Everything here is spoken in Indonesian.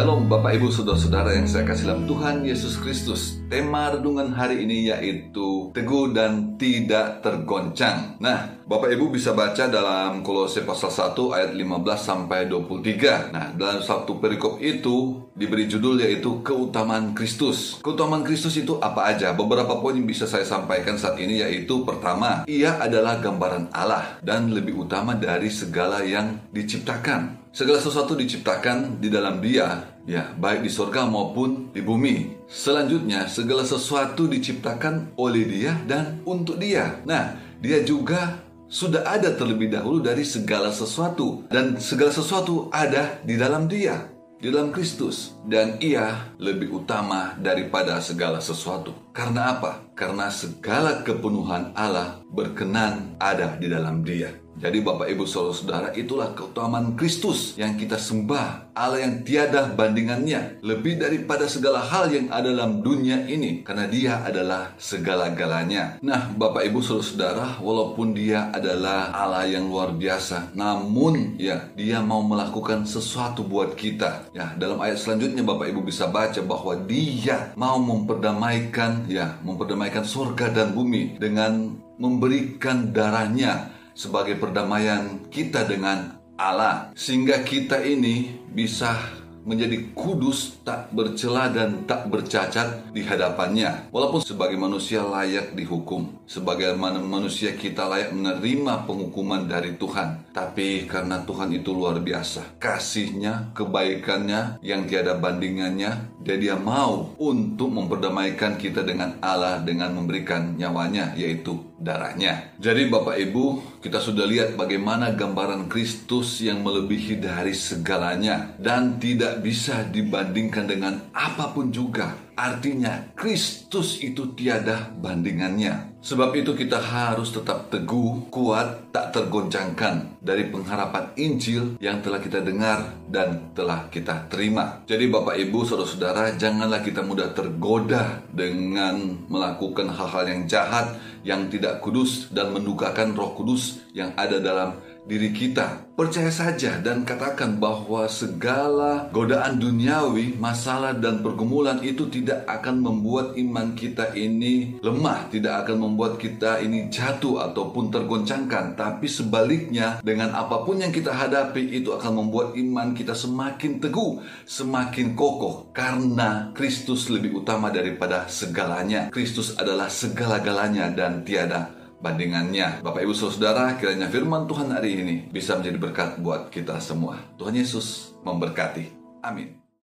Bapak Ibu Saudara-saudara yang saya kasih dalam Tuhan Yesus Kristus. Tema renungan hari ini yaitu Teguh dan tidak tergoncang. Nah Bapak Ibu bisa baca dalam Kolose pasal 1 ayat 15 sampai 23 Nah dalam satu perikop itu diberi judul yaitu Keutamaan Kristus. Keutamaan Kristus itu apa aja? Beberapa poin yang bisa saya sampaikan saat ini yaitu Pertama, ia adalah gambaran Allah Dan lebih utama dari segala yang diciptakan Segala sesuatu diciptakan di dalam dia, ya, baik di surga maupun di bumi. Selanjutnya, segala sesuatu diciptakan oleh dia dan untuk dia. Nah, dia juga sudah ada terlebih dahulu dari segala sesuatu dan segala sesuatu ada di dalam dia di dalam Kristus dan ia lebih utama daripada segala sesuatu. Karena apa? Karena segala kepenuhan Allah berkenan ada di dalam dia. Jadi Bapak Ibu Saudara-saudara itulah keutamaan Kristus yang kita sembah. Allah yang tiada bandingannya. Lebih daripada segala hal yang ada dalam dunia ini. Karena dia adalah segala-galanya. Nah Bapak Ibu Saudara-saudara walaupun dia adalah Allah yang luar biasa. Namun ya dia mau melakukan sesuatu buat kita. Ya dalam ayat selanjutnya Bapak Ibu bisa baca bahwa dia mau memperdamaikan ya memperdamaikan surga dan bumi dengan memberikan darahnya sebagai perdamaian kita dengan Allah sehingga kita ini bisa menjadi kudus, tak bercela dan tak bercacat di hadapannya. Walaupun sebagai manusia layak dihukum, sebagai manusia kita layak menerima penghukuman dari Tuhan. Tapi karena Tuhan itu luar biasa, kasihnya, kebaikannya yang tiada bandingannya, dia dia mau untuk memperdamaikan kita dengan Allah dengan memberikan nyawanya, yaitu darahnya. Jadi Bapak Ibu, kita sudah lihat bagaimana gambaran Kristus yang melebihi dari segalanya dan tidak bisa dibandingkan dengan apa pun juga. Artinya Kristus itu tiada bandingannya. Sebab itu kita harus tetap teguh, kuat, tak tergoncangkan dari pengharapan Injil yang telah kita dengar dan telah kita terima. Jadi Bapak Ibu, Saudara-saudara, janganlah kita mudah tergoda dengan melakukan hal-hal yang jahat, yang tidak kudus dan mendukakan Roh Kudus yang ada dalam diri kita. Percaya saja dan katakan bahwa segala godaan duniawi, masalah dan pergumulan itu tidak akan membuat iman kita ini lemah, tidak akan membuat kita ini jatuh ataupun tergoncangkan, tapi sebaliknya dengan apa pun yang kita hadapi itu akan membuat iman kita semakin teguh, semakin kokoh karena Kristus lebih utama daripada segalanya. Kristus adalah segala-galanya dan tiada bandingannya. Bapak Ibu Saudara, kiranya firman Tuhan hari ini bisa menjadi berkat buat kita semua. Tuhan Yesus memberkati. Amin.